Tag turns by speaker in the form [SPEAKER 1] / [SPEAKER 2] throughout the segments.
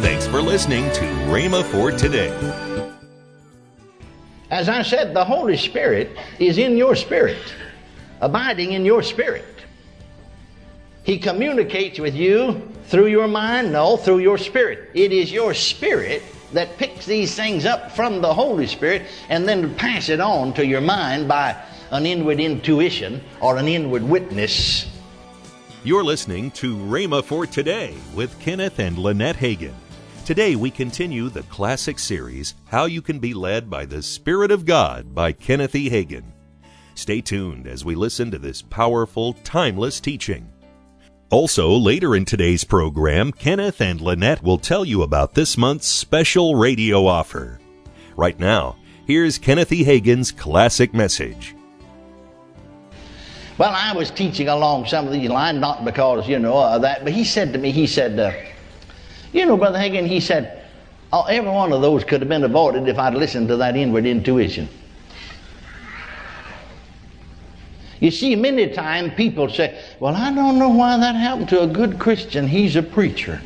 [SPEAKER 1] Thanks for listening to Rhema for today.
[SPEAKER 2] As I said, the Holy Spirit is in your spirit, abiding in your spirit. He communicates with you through your mind? No, through your spirit. It is your spirit that picks these things up from the Holy Spirit and then pass it on to your mind by an inward intuition or an inward witness.
[SPEAKER 1] You're listening to Rhema for Today with Kenneth and Lynette Hagin. Today we continue the classic series, How You Can Be Led by the Spirit of God by Kenneth E. Hagin. Stay tuned as we listen to this powerful, timeless teaching. Also, later in today's program, Kenneth and Lynette will tell you about this month's special radio offer. Right now, here's Kenneth E. Hagin's classic message.
[SPEAKER 2] Well, I was teaching along some of these lines, not because, you know, that, but he said to me, he said, uh, you know, Brother Hagin, he said, oh, every one of those could have been avoided if I'd listened to that inward intuition. You see, many times people say, Well, I don't know why that happened to a good Christian. He's a preacher.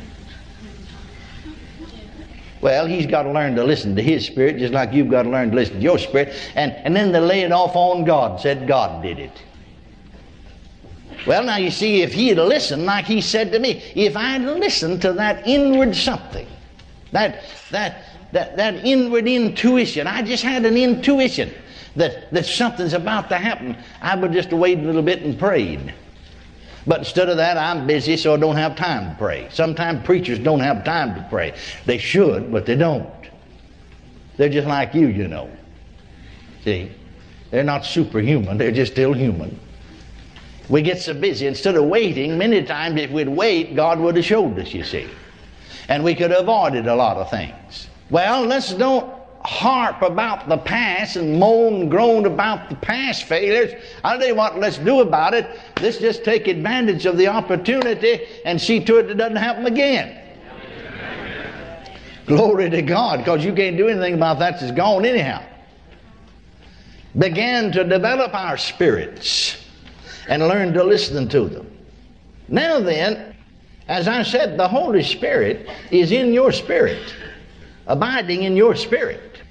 [SPEAKER 2] Well, he's got to learn to listen to his spirit, just like you've got to learn to listen to your spirit. And, and then they lay it off on God, said God did it. Well, now you see, if he'd listened like he said to me, if I'd listened to that inward something, that, that, that, that inward intuition, I just had an intuition that, that something's about to happen, I would just wait a little bit and prayed. But instead of that, I'm busy, so I don't have time to pray. Sometimes preachers don't have time to pray. They should, but they don't. They're just like you, you know. See? They're not superhuman, they're just still human. We get so busy. Instead of waiting, many times if we'd wait, God would have showed us, you see. And we could have avoided a lot of things. Well, let's don't harp about the past and moan and groan about the past failures. I'll tell you what, let's do about it. Let's just take advantage of the opportunity and see to it it doesn't happen again. Glory to God, because you can't do anything about that that's gone anyhow. Began to develop our spirits and learn to listen to them. Now then, as I said, the Holy Spirit is in your spirit, abiding in your spirit.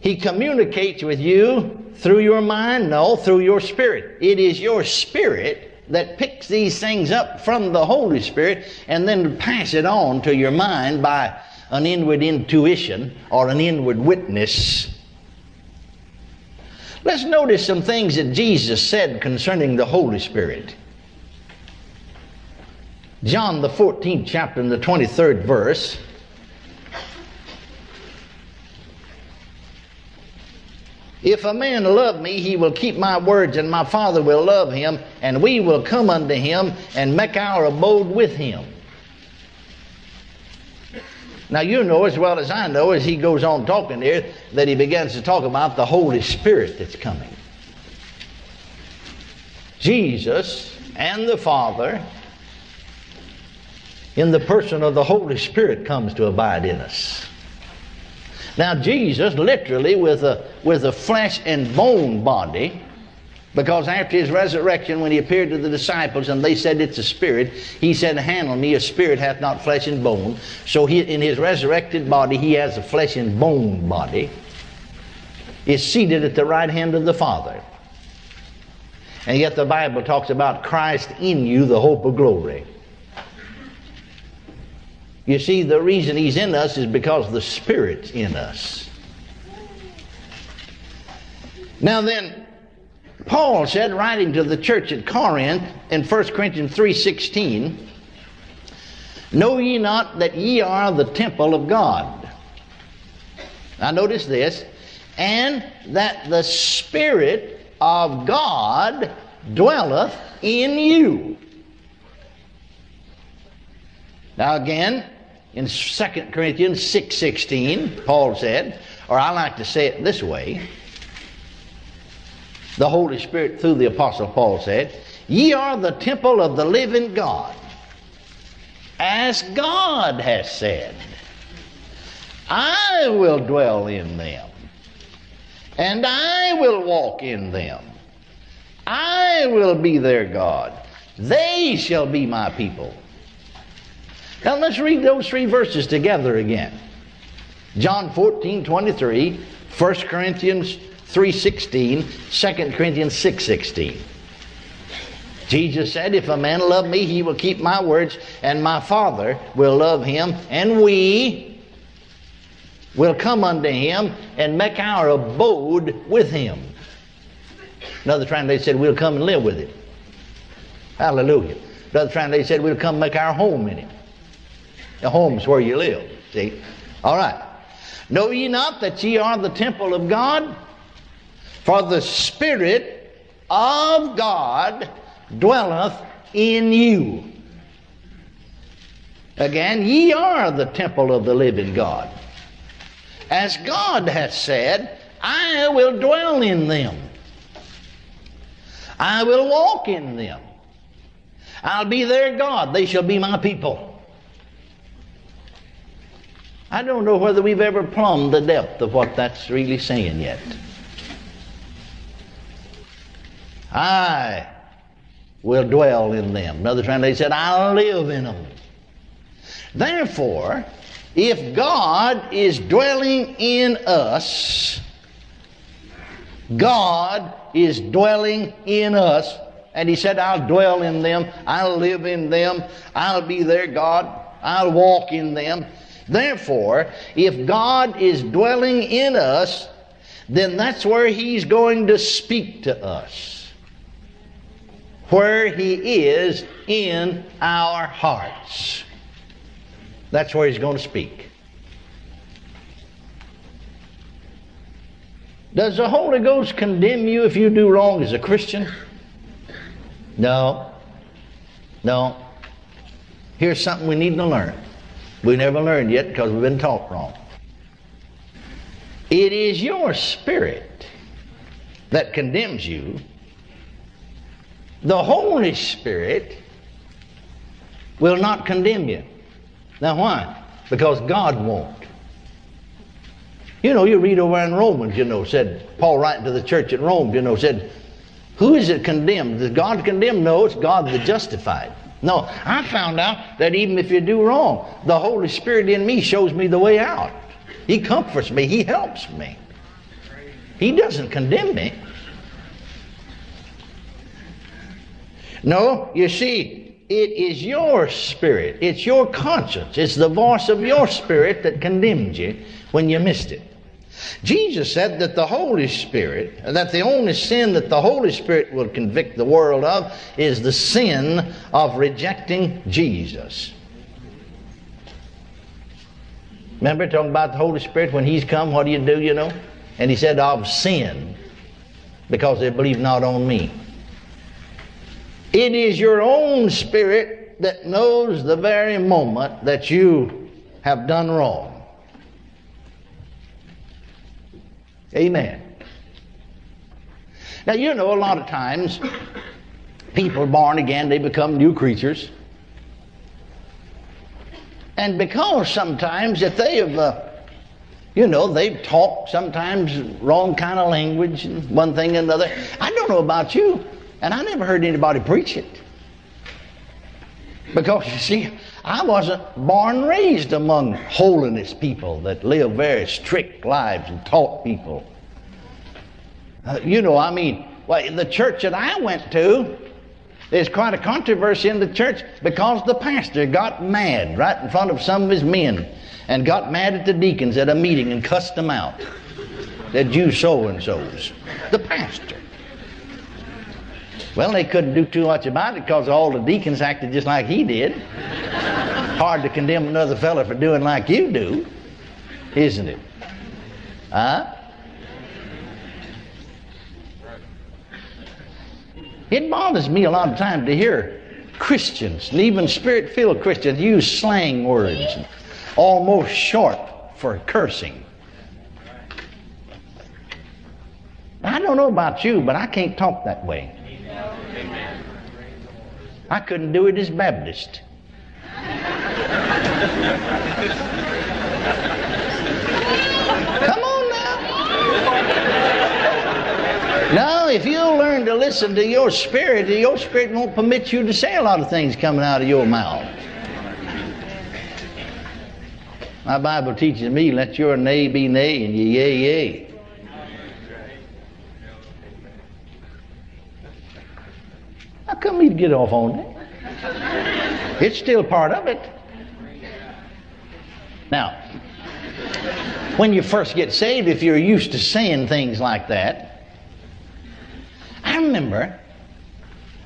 [SPEAKER 2] He communicates with you through your mind? No, through your spirit. It is your spirit that picks these things up from the Holy Spirit and then pass it on to your mind by an inward intuition or an inward witness. Let's notice some things that Jesus said concerning the Holy Spirit. John, the 14th chapter, and the 23rd verse. If a man love me, he will keep my words, and my Father will love him, and we will come unto him and make our abode with him. Now, you know as well as I know, as he goes on talking here, that he begins to talk about the Holy Spirit that's coming. Jesus and the Father, in the person of the Holy Spirit, comes to abide in us. Now, Jesus, literally, with a, with a flesh and bone body, because after his resurrection, when he appeared to the disciples and they said it's a spirit, he said, Handle me, a spirit hath not flesh and bone. So he, in his resurrected body, he has a flesh and bone body, is seated at the right hand of the Father. And yet the Bible talks about Christ in you, the hope of glory. You see, the reason He's in us is because the Spirit's in us. Now then, Paul said, writing to the church at Corinth in 1 Corinthians 3.16, Know ye not that ye are the temple of God? Now notice this, and that the Spirit of God dwelleth in you. Now again, in 2 Corinthians 6.16, Paul said, or I like to say it this way, the Holy Spirit through the Apostle Paul said, Ye are the temple of the living God, as God has said, I will dwell in them, and I will walk in them. I will be their God. They shall be my people. Now let's read those three verses together again. John 14, 23, 1 Corinthians 3, 16, 2 Corinthians 6.16. Jesus said, If a man love me, he will keep my words, and my Father will love him, and we will come unto him and make our abode with him. Another translation said, We'll come and live with him. Hallelujah. Another translation said, We'll come make our home in him. The home's where you live. See? All right. Know ye not that ye are the temple of God? For the Spirit of God dwelleth in you. Again, ye are the temple of the living God. As God hath said, I will dwell in them. I will walk in them. I'll be their God. They shall be my people. I don't know whether we've ever plumbed the depth of what that's really saying yet. I will dwell in them. Another translation said, I'll live in them. Therefore, if God is dwelling in us, God is dwelling in us. And He said, I'll dwell in them, I'll live in them, I'll be their God, I'll walk in them. Therefore, if God is dwelling in us, then that's where He's going to speak to us. Where He is in our hearts. That's where He's going to speak. Does the Holy Ghost condemn you if you do wrong as a Christian? No. No. Here's something we need to learn. We never learned yet because we've been taught wrong. It is your spirit that condemns you. The Holy Spirit will not condemn you. Now, why? Because God won't. You know, you read over in Romans, you know, said, Paul writing to the church at Rome, you know, said, Who is it condemned? Does God condemned? No, it's God the justified. No, I found out that even if you do wrong, the Holy Spirit in me shows me the way out. He comforts me, He helps me. He doesn't condemn me. No, you see, it is your spirit, it's your conscience, it's the voice of your spirit that condemns you when you missed it. Jesus said that the Holy Spirit, that the only sin that the Holy Spirit will convict the world of is the sin of rejecting Jesus. Remember talking about the Holy Spirit when He's come, what do you do, you know? And He said, of sin, because they believe not on me. It is your own spirit that knows the very moment that you have done wrong. Amen. Now, you know, a lot of times people are born again, they become new creatures. And because sometimes if they have, uh, you know, they've talked sometimes wrong kind of language and one thing and another. I don't know about you, and I never heard anybody preach it. Because you see, I wasn't born raised among holiness people that live very strict lives and taught people. Uh, you know, I mean, well, the church that I went to, there's quite a controversy in the church because the pastor got mad right in front of some of his men and got mad at the deacons at a meeting and cussed them out. That you so and so's. The pastor. Well, they couldn't do too much about it because all the deacons acted just like he did. Hard to condemn another fellow for doing like you do, isn't it? Huh? It bothers me a lot of times to hear Christians, even spirit filled Christians, use slang words, almost short for cursing. I don't know about you, but I can't talk that way. I couldn't do it as Baptist. Come on now. Now, if you learn to listen to your spirit, your spirit won't permit you to say a lot of things coming out of your mouth. My Bible teaches me, let your nay be nay and your yea, yea. How come he'd get off on it. It's still part of it. Now, when you first get saved, if you're used to saying things like that, I remember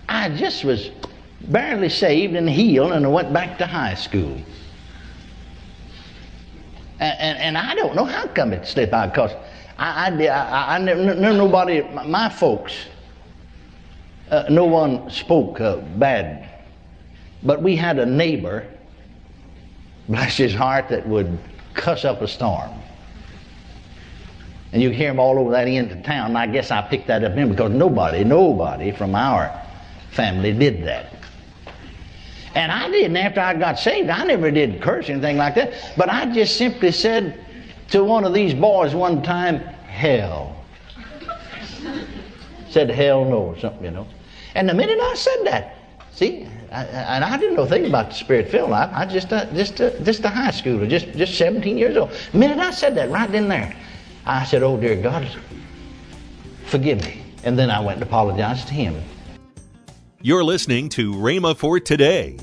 [SPEAKER 2] I just was barely saved and healed, and I went back to high school. And, and, and I don't know how come it slipped out, because I, I, I, I nobody, my folks, uh, no one spoke uh, bad. But we had a neighbor, bless his heart, that would cuss up a storm. And you hear him all over that end of town. And I guess I picked that up in because nobody, nobody from our family did that. And I didn't after I got saved. I never did curse or anything like that. But I just simply said to one of these boys one time, hell. said hell no or something, you know. And the minute I said that, see, I, and I didn't know a thing about the spirit filled life. I just, uh, just, uh, just a high schooler, just, just 17 years old. The minute I said that, right in there, I said, "Oh dear God, forgive me." And then I went and apologized to him.
[SPEAKER 1] You're listening to Rhema for today.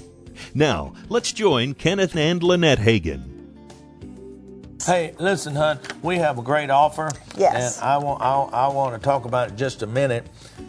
[SPEAKER 1] Now, let's join Kenneth and Lynette Hagin.
[SPEAKER 3] Hey, listen, hon, we have a great offer.
[SPEAKER 4] Yes.
[SPEAKER 3] And I want I, I want to talk about it just a minute.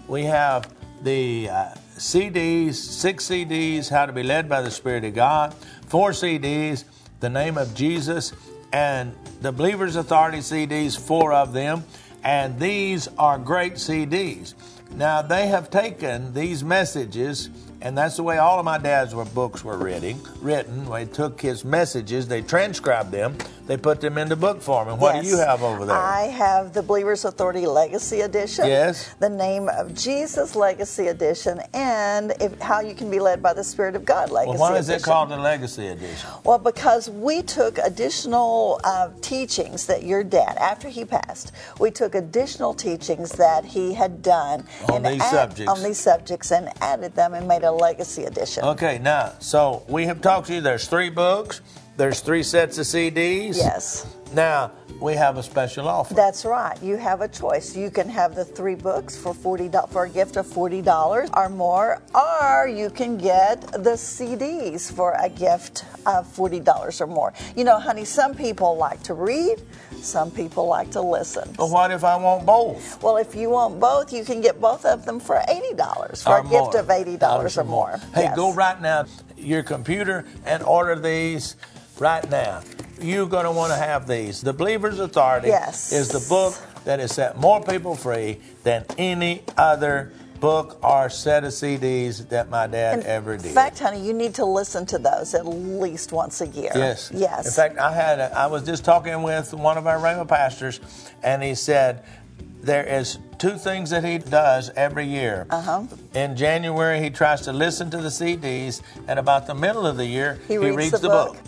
[SPEAKER 3] We have the uh, CDs, six CDs, How to Be Led by the Spirit of God, four CDs, The Name of Jesus, and the Believer's Authority CDs, four of them. And these are great CDs. Now, they have taken these messages, and that's the way all of my dad's books were written. Written, they took his messages, they transcribed them, they put them into book form. And what
[SPEAKER 4] Yes.
[SPEAKER 3] do you have over there?
[SPEAKER 4] I have the Believer's Authority Legacy Edition.
[SPEAKER 3] Yes.
[SPEAKER 4] The Name of Jesus Legacy Edition, and if, How You Can Be Led by the Spirit of God Legacy
[SPEAKER 3] well, why is it
[SPEAKER 4] Edition.
[SPEAKER 3] called the Legacy Edition?
[SPEAKER 4] Well, because we took additional uh, teachings that your dad, after he passed, we took additional teachings that he had done
[SPEAKER 3] On these subjects.
[SPEAKER 4] on these subjects and added them and made a legacy edition.
[SPEAKER 3] Okay, now, so we have talked to you. There's three books, there's three sets of CDs.
[SPEAKER 4] Yes.
[SPEAKER 3] Now, we have a special offer.
[SPEAKER 4] That's right. You have a choice. You can have the three books for forty for a gift of forty dollars or more, or you can get the CDs for a gift of forty dollars or more. You know, honey, some people like to read, some people like to listen.
[SPEAKER 3] but what if I want both?
[SPEAKER 4] Well, if you want both, you can get both of them for eighty dollars for
[SPEAKER 3] Or
[SPEAKER 4] a gift of eighty dollars or more.
[SPEAKER 3] Hey,
[SPEAKER 4] Yes.
[SPEAKER 3] go right now your computer and order these right now. You're going to want to have these. The Believer's Authority
[SPEAKER 4] Yes.
[SPEAKER 3] is the book that has set more people free than any other book or set of CDs that my dad ever did.
[SPEAKER 4] In fact, honey, you need to listen to those at least once a year.
[SPEAKER 3] Yes.
[SPEAKER 4] Yes.
[SPEAKER 3] In fact, I had a, I was just talking with one of our Rhema pastors, and he said there is two things that he does every year.
[SPEAKER 4] Uh-huh.
[SPEAKER 3] In January, he tries to listen to the CDs, and about the middle of the year,
[SPEAKER 4] He reads the
[SPEAKER 3] the
[SPEAKER 4] book.
[SPEAKER 3] book.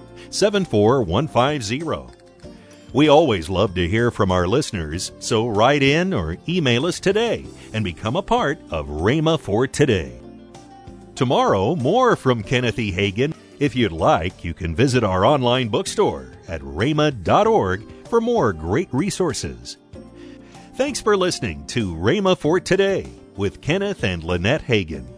[SPEAKER 1] 74150. We always love to hear from our listeners, so write in or email us today and become a part of Rhema for Today. Tomorrow, more from Kenneth E. Hagin. If you'd like, you can visit our online bookstore at rhema.org for more great resources. Thanks for listening to Rhema for Today with Kenneth and Lynette Hagin.